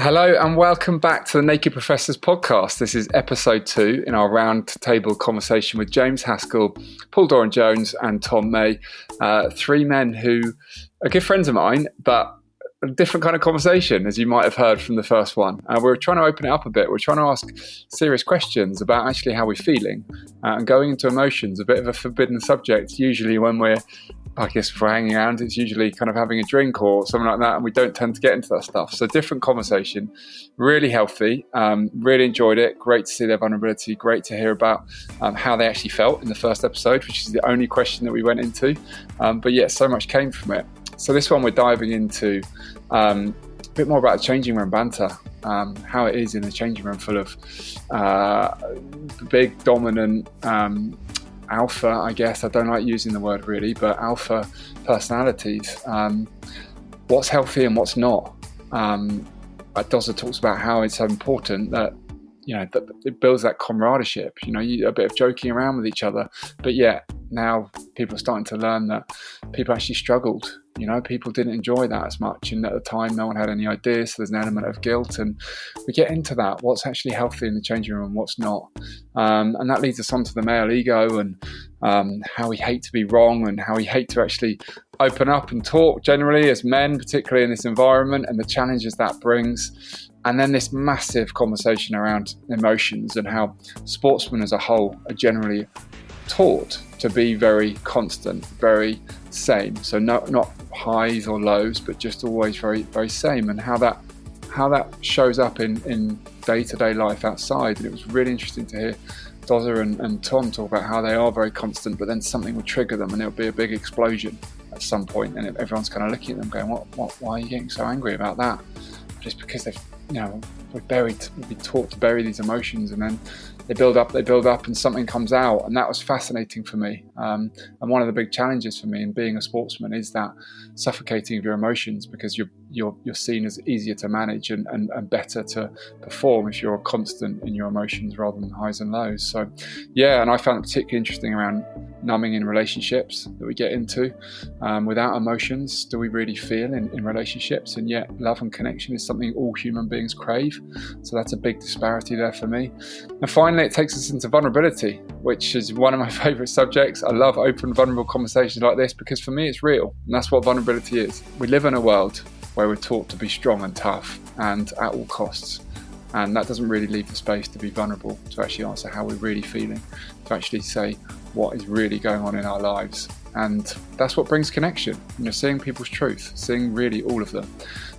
Hello and welcome back to the Naked Professors podcast. This is episode two in our roundtable conversation with James Haskell, Paul Doran Jones, and Tom May. Uh, three men who are good friends of mine, but a different kind of conversation, as you might have heard from the first one. Uh, we're trying to open it up a bit. We're trying to ask serious questions about actually how we're feeling uh, and going into emotions, a bit of a forbidden subject, usually when we're I guess we're hanging around, it's usually kind of having a drink or something like that, and we don't tend to get into that stuff. So different conversation, really healthy. Um, really enjoyed it. Great to see their vulnerability. Great to hear about um, how they actually felt in the first episode, which is the only question that we went into. Um, but yeah, so much came from it. So this one we're diving into um, a bit more about changing room banter. Um, how it is in a changing room full of uh, big, dominant, um, alpha, I guess. I don't like using the word really, but alpha personalities. Um, what's healthy and what's not. Um, Dozer talks about how it's so important that you know that it builds that camaraderie. You know, you, a bit of joking around with each other, but yet now people are starting to learn that people actually struggled you know, people didn't enjoy that as much. And at the time, no one had any ideas. So there's an element of guilt. And we get into that what's actually healthy in the changing room and what's not. Um, and that leads us on to the male ego and um, how we hate to be wrong and how we hate to actually open up and talk generally as men, particularly in this environment, and the challenges that brings. And then this massive conversation around emotions and how sportsmen as a whole are generally taught to be very constant, very same. So not not highs or lows, but just always very very same. And how that how that shows up in in day to day life outside. And it was really interesting to hear Dozer and, and Tom talk about how they are very constant, but then something would trigger them, and it would be a big explosion at some point, and everyone's kind of looking at them, going, "What? What? Why are you getting so angry about that?" Just because they've you know we're buried, we've taught to bury these emotions, and then they build up, they build up, and something comes out. And that was fascinating for me. Um, and one of the big challenges for me in being a sportsman is that suffocating of your emotions because you're you're, you're seen as easier to manage and, and, and better to perform if you're constant in your emotions rather than highs and lows. So, yeah, and I found it particularly interesting around numbing in relationships that we get into. Um, without emotions, do we really feel in, in relationships? And yet, love and connection is something all human beings crave. So, that's a big disparity there for me. And finally, it takes us into vulnerability, which is one of my favorite subjects. I love open, vulnerable conversations like this because for me, it's real. And that's what vulnerability is. We live in a world where we're taught to be strong and tough and at all costs. And that doesn't really leave the space to be vulnerable, to actually answer how we're really feeling, to actually say what is really going on in our lives. And that's what brings connection, you know, seeing people's truth, seeing really all of them.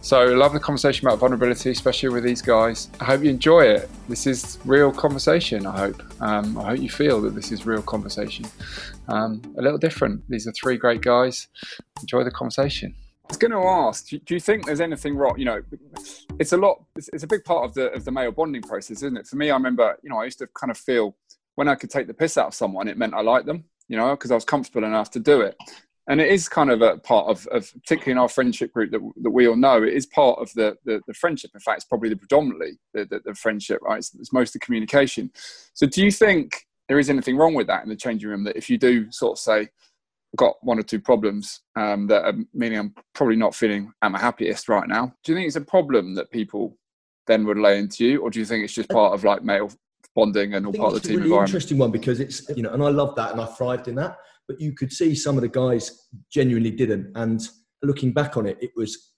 So love the conversation about vulnerability, especially with these guys. I hope you enjoy it. This is real conversation, I hope. Um, I hope you feel that this is real conversation. Um, a little different. These are three great guys. Enjoy the conversation. I was going to ask, do, you think there's anything wrong? You know, it's a lot. It's, it's, a big part of the of the male bonding process, isn't it? For me, I remember, you know, I used to kind of feel when I could take the piss out of someone, it meant I liked them. You know, because I was comfortable enough to do it. And it is kind of a part of, of particularly in our friendship group that, that we all know, it is part of the, the, the friendship. In fact, it's probably the predominantly the, the, the friendship, right? It's, it's most the communication. So, do you think there is anything wrong with that in the changing room? That if you do sort of say, got one or two problems um, that are meaning I'm probably not feeling at my happiest right now. Do you think it's a problem that people then would lay into you, or do you think it's just part of like male bonding and all part of the team really environment? Interesting one because it's you know, and I love that and I thrived in that. But you could see some of the guys genuinely didn't, and looking back on it, it was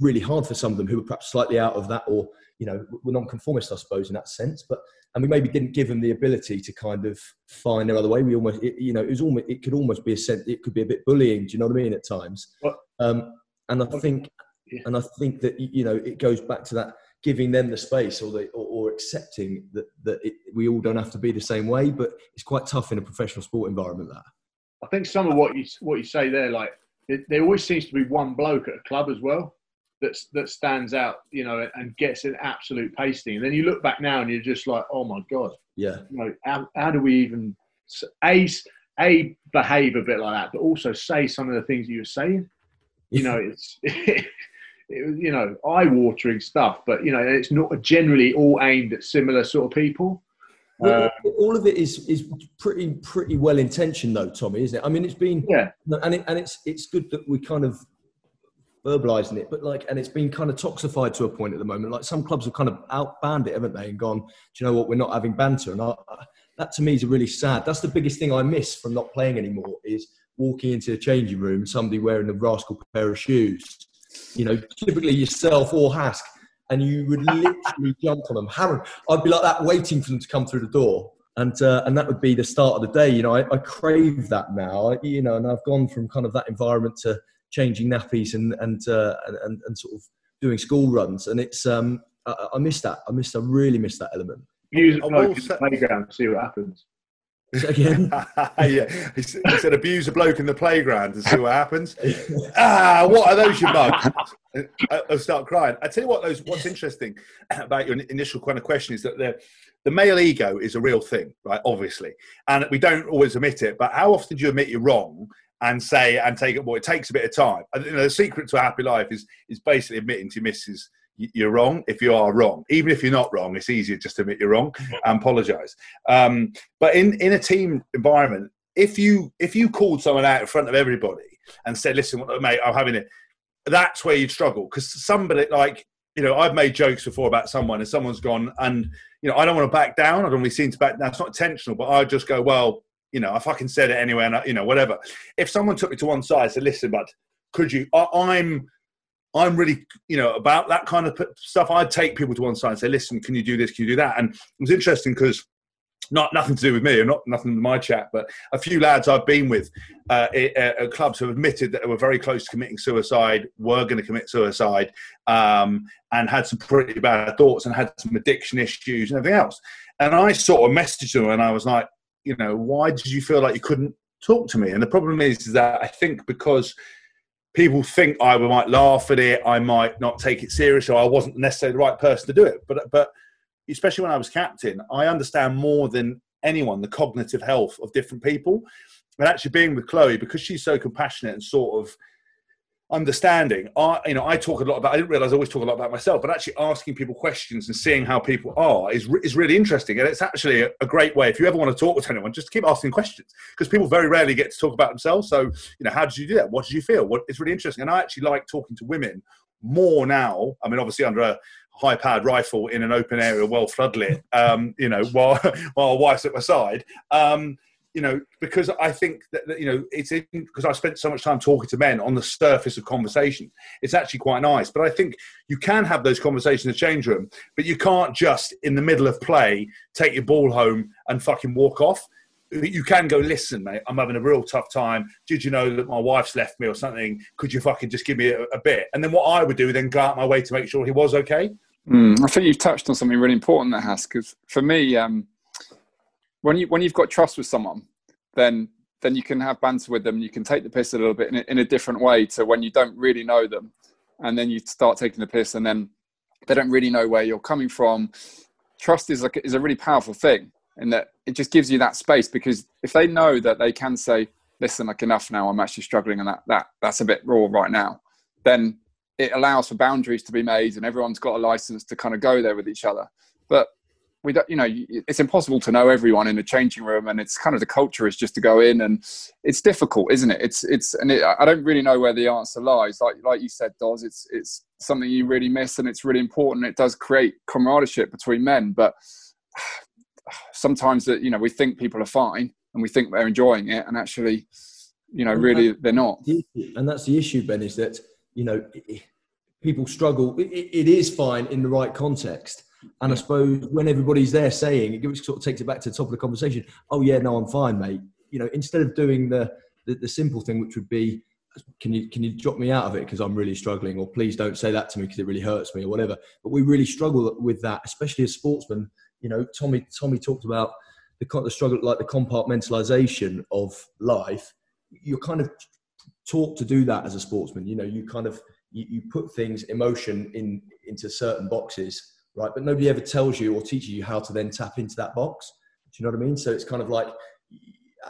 really hard for some of them who were perhaps slightly out of that or you know were non-conformist i suppose in that sense but and we maybe didn't give them the ability to kind of find their other way. We almost it, you know it was almost it could almost be a sense it could be a bit bullying do you know what i mean at times? Um, and i think and i think that you know it goes back to that giving them the space or the or, or accepting that that it, we all don't have to be the same way but it's quite tough in a professional sport environment that. I think some of what you what you say there like there always seems to be one bloke at a club as well that that stands out, you know, and gets an absolute pasting. And then you look back now and you're just like, oh my god, yeah. You know, how, how do we even a a behave a bit like that, but also say some of the things you were saying? You know, it's. It, you know, eye-watering stuff, but you know, it's not generally all aimed at similar sort of people. Well, uh, all of it is is pretty pretty well intentioned, though, Tommy, isn't it? I mean, it's been yeah, and it, and it's it's good that we kind of verbalizing it, but like, and it's been kind of toxified to a point at the moment. Like some clubs have kind of outbanned it, haven't they? And gone, do you know what? We're not having banter, and I, that to me is really sad. That's the biggest thing I miss from not playing anymore is walking into a changing room, somebody wearing a rascal pair of shoes. You know, typically yourself or Hask, and you would literally jump on them. I'd be like that, waiting for them to come through the door. And, uh, and that would be the start of the day. You know, I, I crave that now. I, you know, and I've gone from kind of that environment to changing nappies and and uh, and, and sort of doing school runs, and it's um, I, I miss that. I miss. I really miss that element. Use it like the playground, see what happens. Again, yeah, he said abuse a bloke in the playground to see what happens. ah, what are those, you mugs? I'll start crying. I tell you what, those what's interesting about your initial kind of question is that the the male ego is a real thing, right? Obviously, and we don't always admit it. But how often do you admit you're wrong and say and take it. Well, it takes a bit of time. You know, the secret to a happy life is is basically admitting to your missus you're wrong if you are wrong. Even if you're not wrong, it's easier just to admit you're wrong and apologise. Um, but in in a team environment, if you if you called someone out in front of everybody and said, "Listen, mate, I'm having it," that's where you'd struggle because somebody like you know, I've made jokes before about someone and someone's gone and, you know, I don't want to back down. I don't really seem to back down. It's not intentional, but I just go, well, you know, I fucking said it anyway, and I, you know, whatever. If someone took me to one side and said, "Listen, but could you?" I, I'm, I'm really, you know, about that kind of stuff. I'd take people to one side and say, "Listen, can you do this? Can you do that?" And it was interesting because not nothing to do with me or not nothing with my chat, but a few lads I've been with uh, at, clubs have admitted that they were very close to committing suicide, were going to commit suicide, um, and had some pretty bad thoughts and had some addiction issues and everything else. And I sort of messaged them and I was like, you know, why did you feel like you couldn't talk to me? And the problem is, is that I think because people think I might laugh at it, I might not take it serious, or I wasn't necessarily the right person to do it. But but especially when I was captain, I understand more than anyone the cognitive health of different people. And actually being with Chloe, because she's so compassionate and sort of understanding. I, you know, I talk a lot about. I didn't realize I always talk a lot about myself, but actually asking people questions and seeing how people are is is really interesting, and it's actually a, a great way. If you ever want to talk with anyone, just keep asking questions because people very rarely get to talk about themselves. So, you know, how did you do that? What did you feel? What it's really interesting, and I actually like talking to women more now. I mean, obviously under a high-powered rifle in an open area, well floodlit, um, you know, while while wife's at my side. Um, you know, because I think that, that you know it's because I spent so much time talking to men on the surface of conversation. It's actually quite nice, but I think you can have those conversations in the change room, but you can't just in the middle of play take your ball home and fucking walk off. You can go, listen, mate. I'm having a real tough time. Did you know that my wife's left me or something? Could you fucking just give me a, a bit? And then what I would do, then go out my way to make sure he was okay. Mm, I think you've touched on something really important there, Has, because for me, um, when you when you've got trust with someone, then then you can have banter with them. You can take the piss a little bit in a, in a different way to when you don't really know them, and then you start taking the piss, and then they don't really know where you're coming from. Trust is like is a really powerful thing, in that it just gives you that space because if they know that they can say, "Listen, like enough now. I'm actually struggling, and that that that's a bit raw right now," then it allows for boundaries to be made, and everyone's got a license to kind of go there with each other. But we don't, you know, it's impossible to know everyone in the changing room, and it's kind of the culture is just to go in, and it's difficult, isn't it? It's it's, and it, I don't really know where the answer lies. Like like you said, does it's it's something you really miss, and it's really important. It does create camaraderie between men, but sometimes that you know we think people are fine and we think they're enjoying it, and actually, you know, really they're not. And that's the issue, Ben, is that you know people struggle. It, it is fine in the right context. And I suppose when everybody's there saying it sort of takes it back to the top of the conversation. Oh yeah, no, I'm fine, mate. You know, instead of doing the the, the simple thing, which would be, can you can you drop me out of it because I'm really struggling, or please don't say that to me because it really hurts me, or whatever. But we really struggle with that, especially as sportsmen. You know, Tommy Tommy talked about the the struggle, like the compartmentalization of life. You're kind of taught to do that as a sportsman. You know, you kind of you, you put things emotion in into certain boxes, right? But nobody ever tells you or teaches you how to then tap into that box. Do you know what I mean? So it's kind of like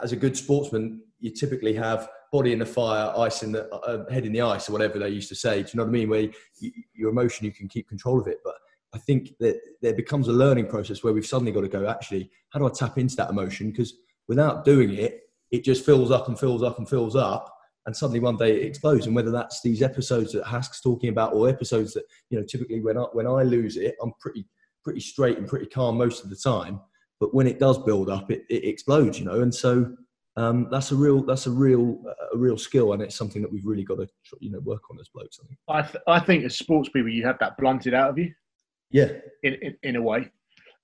as a good sportsman, you typically have body in the fire, ice in the uh, head in the ice, or whatever they used to say. Do you know what I mean? Where you, your emotion, you can keep control of it. But I think that there becomes a learning process where we've suddenly got to go, actually, how do I tap into that emotion? Because without doing it, it just fills up and fills up and fills up and suddenly one day it explodes. And whether that's these episodes that Hask's talking about, or episodes that you know, typically when I when I lose it, I'm pretty pretty straight and pretty calm most of the time. But when it does build up, it, it explodes, you know. And so um, that's a real that's a real a real skill, and it's something that we've really got to you know work on as blokes. I think. I, th- I think as sports people, you have that blunted out of you. Yeah. In in, in a way,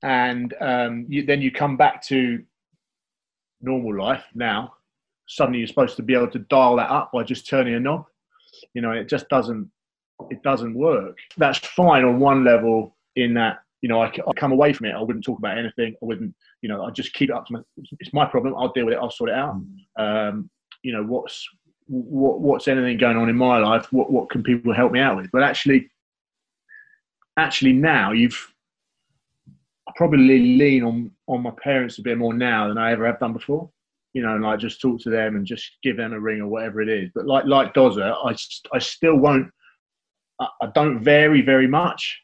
and um, you, then you come back to normal life now suddenly you're supposed to be able to dial that up by just turning a knob. You know, it just doesn't it doesn't work. That's fine on one level in that you know I, I come away from it. I wouldn't talk about anything. I wouldn't you know I just keep it up to my. It's my problem. I'll deal with it. I'll sort it out. Um, you know what's what, what's anything going on in my life? What what can people help me out with? But actually, actually now you've I probably lean on on my parents a bit more now than I ever have done before you know, and like just talk to them and just give them a ring or whatever it is. But like like Dozer, I I still won't. I, I don't vary very much.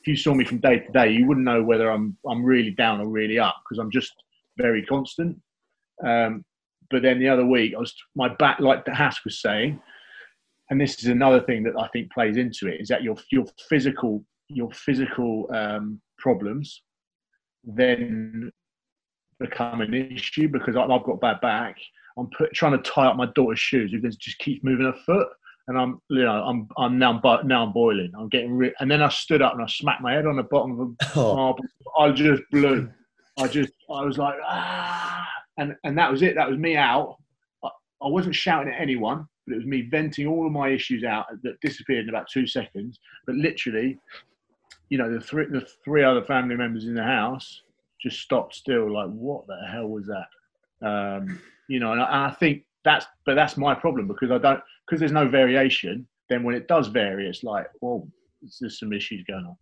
If you saw me from day to day, you wouldn't know whether I'm I'm really down or really up because I'm just very constant. Um, but then the other week, I was my back, like the Hask was saying, and this is another thing that I think plays into it is that your your physical your physical um, problems then become an issue because I've got bad back. I'm put, trying to tie up my daughter's shoes because just keeps moving her foot, and I'm you know I'm I'm now now I'm boiling. I'm getting re- and then I stood up and I smacked my head on the bottom of the oh. marble. I just blew. I just I was like ah, and and that was it. That was me out. I, I wasn't shouting at anyone, but it was me venting all of my issues out that disappeared in about two seconds. But literally, you know, the three the three other family members in the house just stopped still, like, what the hell was that? Um, you know, and I, I think that's, but that's my problem because I don't, because there's no variation. Then when it does vary, it's like, well, there's some issues going on.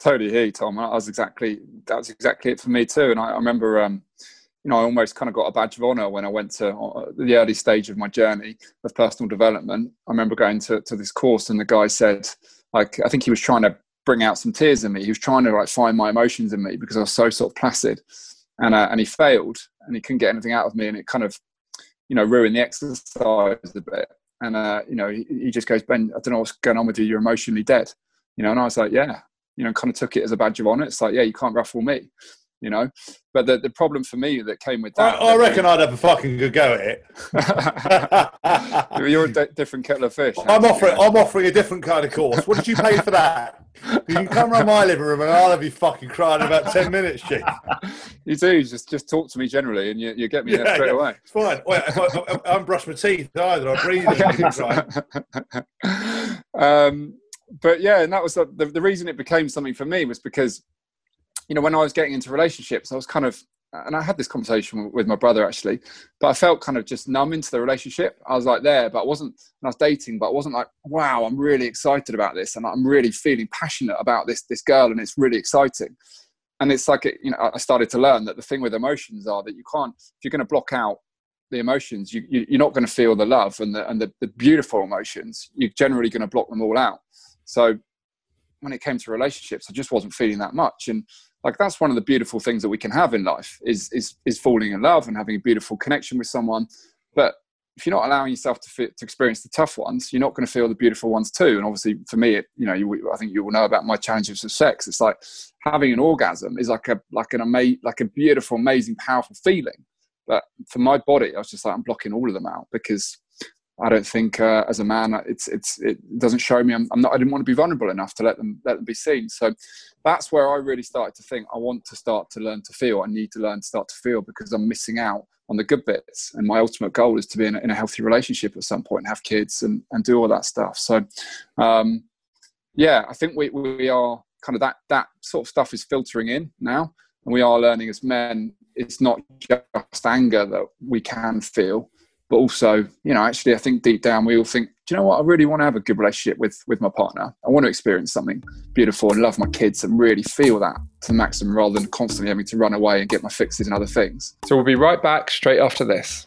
Totally hear you, Tom. That was exactly that was exactly it for me too. And I, I remember, um, you know, I almost kind of got a badge of honor when I went to uh, the early stage of my journey of personal development. I remember going to, to this course, and the guy said, like, I think he was trying to bring out some tears in me. He was trying to like find my emotions in me because I was so sort of placid, and uh, and he failed, and he couldn't get anything out of me, and it kind of, you know, ruined the exercise a bit. And uh, you know, he, he just goes, Ben, I don't know what's going on with you. You're emotionally dead. You know, and I was like, yeah. You know, kind of took it as a badge of honor. It's like, yeah, you can't ruffle me you know. But the, the problem for me that came with that, I, I reckon I'd have a fucking good go at it. You're a d- different kettle of fish. I'm offering, I'm offering a different kind of course. What did you pay for that? You can come around my living room and I'll have you fucking crying in about ten minutes, chief. You do. Just just talk to me generally, and you, you get me yeah, there straight yeah, away. It's fine. Well, I, I, I, not brush my teeth either. I breathe. um, but yeah, and that was the, the, the reason it became something for me was because you know, when I was getting into relationships, I was kind of, and I had this conversation with my brother actually, but I felt kind of just numb into the relationship. I was like there, but I wasn't, and I was dating, but I wasn't like, wow, I'm really excited about this. And I'm really feeling passionate about this, this girl. And it's really exciting. And it's like, you know, I started to learn that the thing with emotions are that you can't, if you're going to block out the emotions, you, you, are not going to feel the love and the, and the, the beautiful emotions. You're generally going to block them all out. So when it came to relationships, I just wasn't feeling that much. And like that's one of the beautiful things that we can have in life is is is falling in love and having a beautiful connection with someone. But if you're not allowing yourself to fit, to experience the tough ones you're not going to feel the beautiful ones too. And obviously for me it, you know you, i think you will know about my challenges with sex. It's like having an orgasm is like a like an amazing like a beautiful amazing powerful feeling. But for my body i was just like i'm blocking all of them out because I don't think uh, as a man it's it's it doesn't show me I'm, I'm, not I didn't want to be vulnerable enough to let them let them be seen. So that's where I really started to think I want to start to learn to feel. I need to learn to start to feel because I'm missing out on the good bits. And my ultimate goal is to be in a, in a healthy relationship at some point and have kids and, and do all that stuff. So um, yeah, I think we we are kind of that that sort of stuff is filtering in now, and we are learning as men. It's not just anger that we can feel but also you know actually i think deep down we all think do you know what? I really want to have a good relationship with with my partner. I want to experience something beautiful and love my kids and really feel that to the maximum rather than constantly having to run away and get my fixes and other things. So we'll be right back straight after this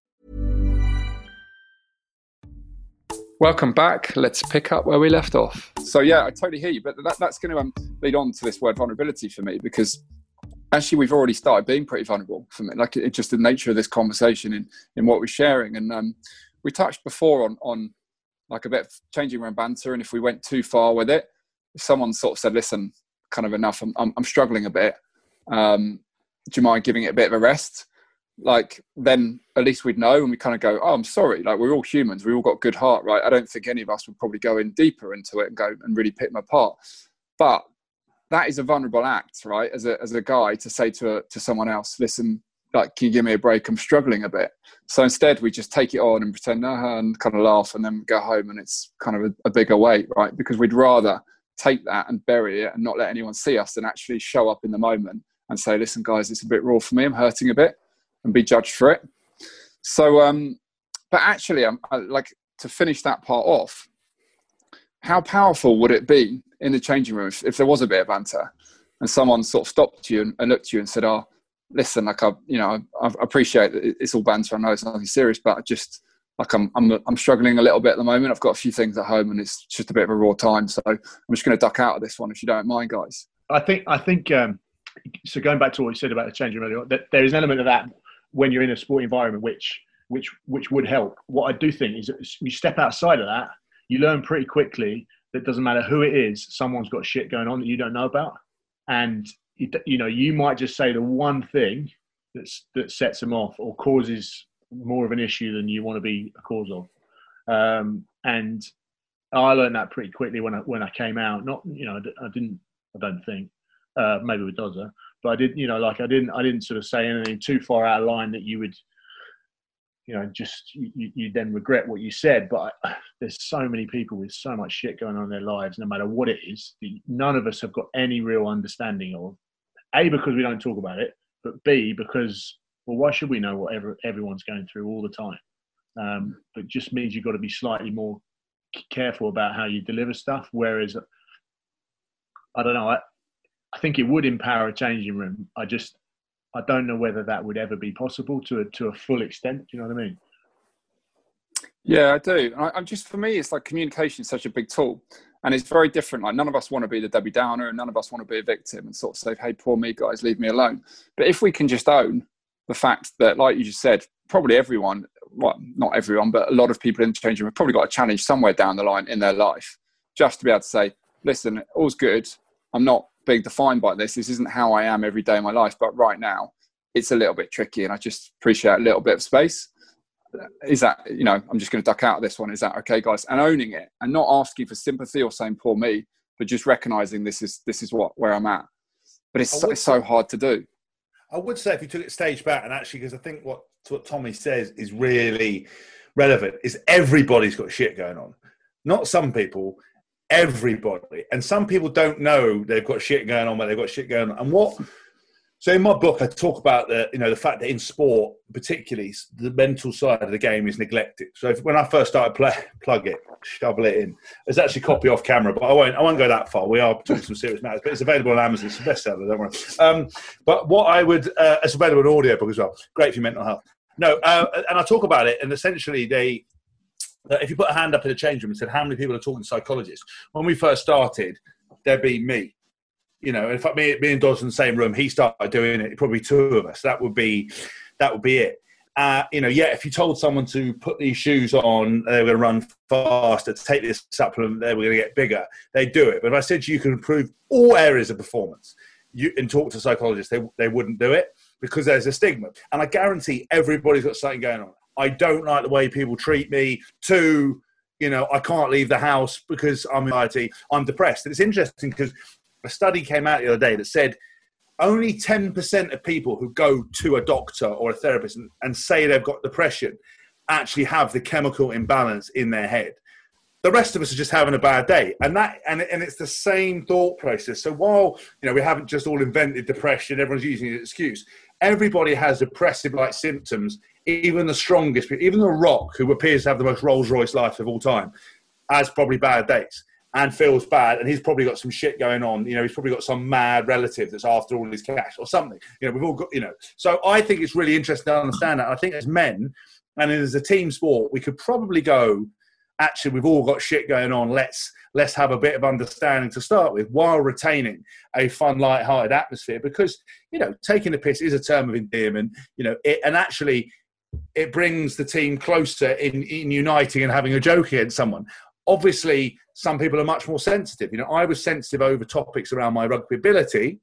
Welcome back. Let's pick up where we left off. So yeah, I totally hear you, but that, that's going to um, lead on to this word vulnerability for me because actually we've already started being pretty vulnerable for me. Like it's just the nature of this conversation in in what we're sharing, and um, we touched before on on like a bit changing around banter, and if we went too far with it, if someone sort of said, "Listen, kind of enough. I'm I'm, I'm struggling a bit. Um, do you mind giving it a bit of a rest?" Like then at least we'd know and we kind of go oh i'm sorry like we're all humans we all got good heart right? I don't think any of us would probably go in deeper into it and go and really pick them apart. But that is a vulnerable act right as a, as a guy to say to a, to someone else listen like can you give me a break? I'm struggling a bit. So instead we just take it on and pretend and kind of laugh and then go home and it's kind of a, a bigger weight right? Because we'd rather take that and bury it and not let anyone see us than actually show up in the moment and say listen guys it's a bit raw for me i'm hurting a bit and be judged for it. So, um, but actually, I'm I, like to finish that part off. How powerful would it be in the changing room if, if there was a bit of banter and someone sort of stopped you and, and looked at you and said, "Oh, listen, like I, you know, I, I appreciate that it's all banter. I know it's nothing serious, but I just like I'm, I'm, I'm struggling a little bit at the moment. I've got a few things at home, and it's just a bit of a raw time. So I'm just going to duck out of this one if you don't mind, guys. I think I think um, so. Going back to what you said about the changing room, that there is an element of that when you're in a sport environment, which which which would help. What I do think is you step outside of that, you learn pretty quickly that doesn't matter who it is, someone's got shit going on that you don't know about, and you, you know you might just say the one thing that's that sets them off or causes more of an issue than you want to be a cause of. Um, and I learned that pretty quickly when I when I came out. Not you know I didn't I don't think uh, maybe with Dozza, but I didn't, you know, like I didn't, I didn't sort of say anything too far out of line that you would, you know, just you, you then regret what you said. But I, there's so many people with so much shit going on in their lives, no matter what it is, none of us have got any real understanding of. A because we don't talk about it, but B because well, why should we know what ever, everyone's going through all the time? Um, but just means you've got to be slightly more careful about how you deliver stuff. Whereas, I don't know, I, I think it would empower a changing room. I just I don't know whether that would ever be possible to a, to a full extent. Do you know what I mean? Yeah, I do. I, am just for me, it's like communication is such a big tool, and it's very different. Like none of us want to be the Debbie Downer, and none of us want to be a victim and sort of say, "Hey, poor me, guys, leave me alone." But if we can just own the fact that, like you just said, probably everyone, well, not everyone, but a lot of people in the change room have probably got a challenge somewhere down the line in their life, just to be able to say, "Listen, all's good. I'm not being defined by this. This isn't how I am every day of my life, but right now." It's a little bit tricky, and I just appreciate a little bit of space. Is that you know i'm just going to duck out of this one. Is that okay guys? And owning it and not asking for sympathy or saying poor me but just recognizing this is this is what where i'm at. But it's, it's so hard to do. I would say if you took it stage back and actually because i think what what tommy says is really relevant is everybody's got shit going on. Not some people everybody and some people don't know they've got shit going on when they've got shit going on and what so in my book, I talk about the you know the fact that in sport, particularly, the mental side of the game is neglected. So if, when I first started play, plug it, shovel it in. It's actually copy off camera, but I won't. I won't go that far. We are talking some serious matters, but it's available on Amazon. It's the bestseller. Don't worry. Um, but what I would, uh, it's available in audio book as well. Great for your mental health. No, uh, and I talk about it, and essentially they. Uh, if you put a hand up in the change room and said how many people are talking to psychologists, when we first started, there'd be me you know, fact, me, me and Dawson in the same room, he started doing it. Probably two of us. That would be, that would be it. Uh, you know, yeah, if you told someone to put these shoes on, they were going to run faster, to take this supplement, they were going to get bigger, they do it. But if I said you can improve all areas of performance you, and talk to psychologists, they, they wouldn't do it because there's a stigma. And I guarantee everybody's got something going on. I don't like the way people treat me. Two, you know, I can't leave the house because I'm anxiety, I'm depressed. And it's interesting because a study came out the other day that said only 10% of people who go to a doctor or a therapist and, and, say they've got depression actually have the chemical imbalance in their head. The rest of us are just having a bad day. And that and, and it's the same thought process. So while you know we haven't just all invented depression, everyone's using it as an excuse, everybody has depressive like symptoms, even the strongest, even the rock who appears to have the most Rolls Royce life of all time, has probably bad days and feels bad, and he's probably got some shit going on. You know, he's probably got some mad relative that's after all his cash or something. You know, we've all got, you know. So I think it's really interesting to understand that. I think as men, and as a team sport, we could probably go. Actually, we've all got shit going on. Let's let's have a bit of understanding to start with, while retaining a fun, light-hearted atmosphere. Because you know, taking the piss is a term of endearment. You know, it, and actually, it brings the team closer in, in uniting and having a joke against someone. Obviously some people are much more sensitive. You know i was sensitive over topics around my rugby ability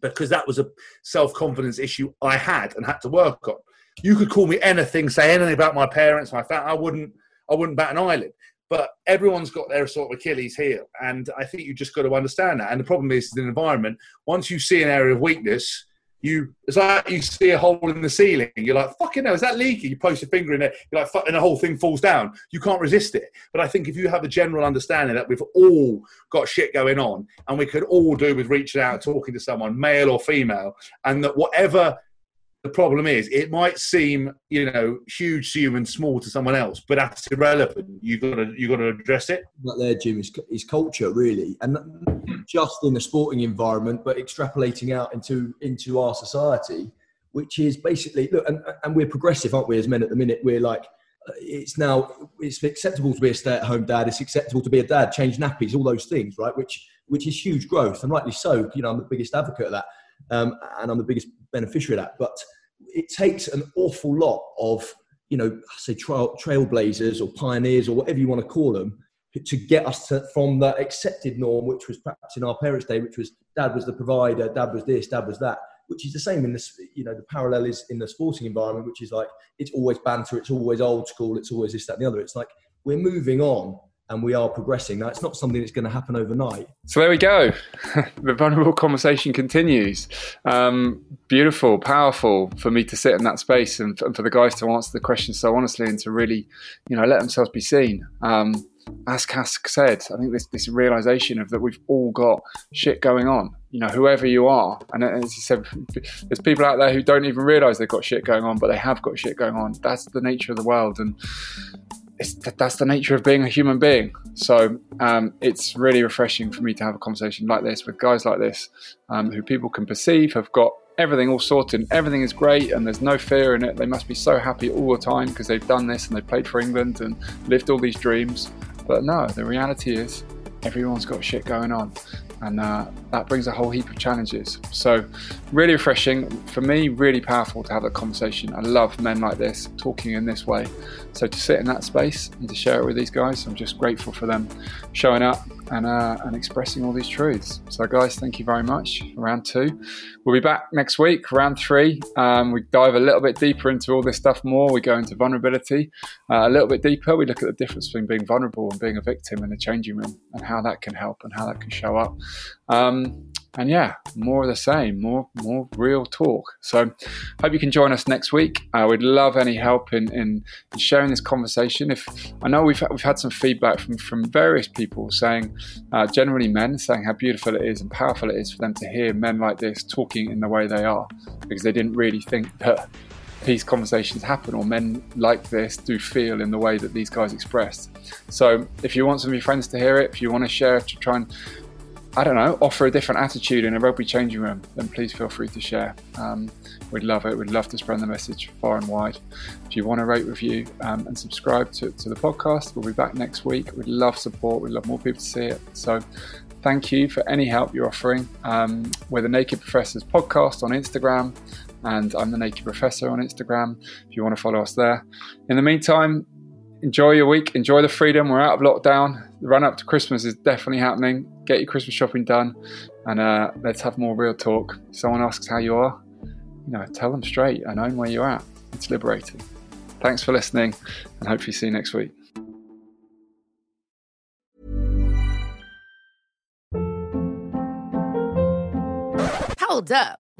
because that was a self-confidence issue i had and had to work on. You could call me anything say anything about my parents my family i wouldn't i wouldn't bat an eyelid. But everyone's got their sort of achilles heel and i think you just got to understand that. And the problem is in an environment once you see an area of weakness you it's like you see a hole in the ceiling. You're like fucking hell is that leaking you post your finger in it you're like and the whole thing falls down. You can't resist it. But i think if you have a general understanding that we've all got shit going on and we could all do with reaching out talking to someone male or female and that whatever the problem is it might seem you know huge to you and small to someone else but that's irrelevant. You've got to you've got to address it. That there jim is, is culture really. And just in the sporting environment but extrapolating out into into our society which is basically look and, and we're progressive aren't we as men at the minute? We're like uh, it's now it's acceptable to be a stay-at-home dad it's acceptable to be a dad change nappies all those things right? Which which is huge growth and rightly so you know i'm the biggest advocate of that um, and I'm the biggest beneficiary of that. But it takes an awful lot of, you know, say trail, trailblazers or pioneers or whatever you want to call them to get us to, from that accepted norm, which was perhaps in our parents' day, which was dad was the provider, dad was this, dad was that, which is the same in this, you know, the parallel is in the sporting environment, which is like it's always banter, it's always old school, it's always this, that, and the other. It's like we're moving on and we are progressing. Now, it's not something that's going to happen overnight. So there we go. the vulnerable conversation continues. Um, beautiful, powerful for me to sit in that space and, and, for the guys to answer the questions so honestly and to really, you know, let themselves be seen. Um, as Hask said, I think this, this realization of that we've all got shit going on. You know, whoever you are, and as you said, there's people out there who don't even realize they've got shit going on, but they have got shit going on. That's the nature of the world, and that's the nature of being a human being. So um, it's really refreshing for me to have a conversation like this with guys like this, um, who people can perceive have got everything all sorted. Everything is great and there's no fear in it. They must be so happy all the time because they've done this and they played for England and lived all these dreams. But no, the reality is everyone's got shit going on and uh, that brings a whole heap of challenges. So, really refreshing for me, really powerful to have that conversation. I love men like this talking in this way. So, to sit in that space and to share it with these guys, I'm just grateful for them showing up and, uh, and expressing all these truths. So, guys, thank you very much. Round two. We'll be back next week, round three. Um, we dive a little bit deeper into all this stuff more. We go into vulnerability uh, a little bit deeper. We look at the difference between being vulnerable and being a victim in the changing room and how that can help and how that can show up. Um, and yeah, more of the same, more more real talk. So, hope you can join us next week. Uh, we'd love any help in, in, in, sharing this conversation. If I know we've we've had some feedback from from various people saying, uh, generally men, saying how beautiful it is and powerful it is for them to hear men like this talking in the way they are, because they didn't really think that these conversations happen or men like this do feel in the way that these guys expressed. So, if you want some of your friends to hear it, if you want to share to try and I don't know, offer a different attitude in a rugby changing room, then please feel free to share. Um, we'd love it. We'd love to spread the message far and wide. If you want to rate, review, um, and subscribe to, to the podcast, we'll be back next week. We'd love support. We'd love more people to see it. So thank you for any help you're offering. Um, we're the Naked Professors podcast on Instagram, and I'm the Naked Professor on Instagram if you want to follow us there. In the meantime, enjoy your week, enjoy the freedom. We're out of lockdown. The run up to Christmas is definitely happening. Get your Christmas shopping done, and uh, let's have more real talk. Someone asks how you are, you know, tell them straight and own where you're at. It's liberating. Thanks for listening, and hopefully see you next week. Hold up.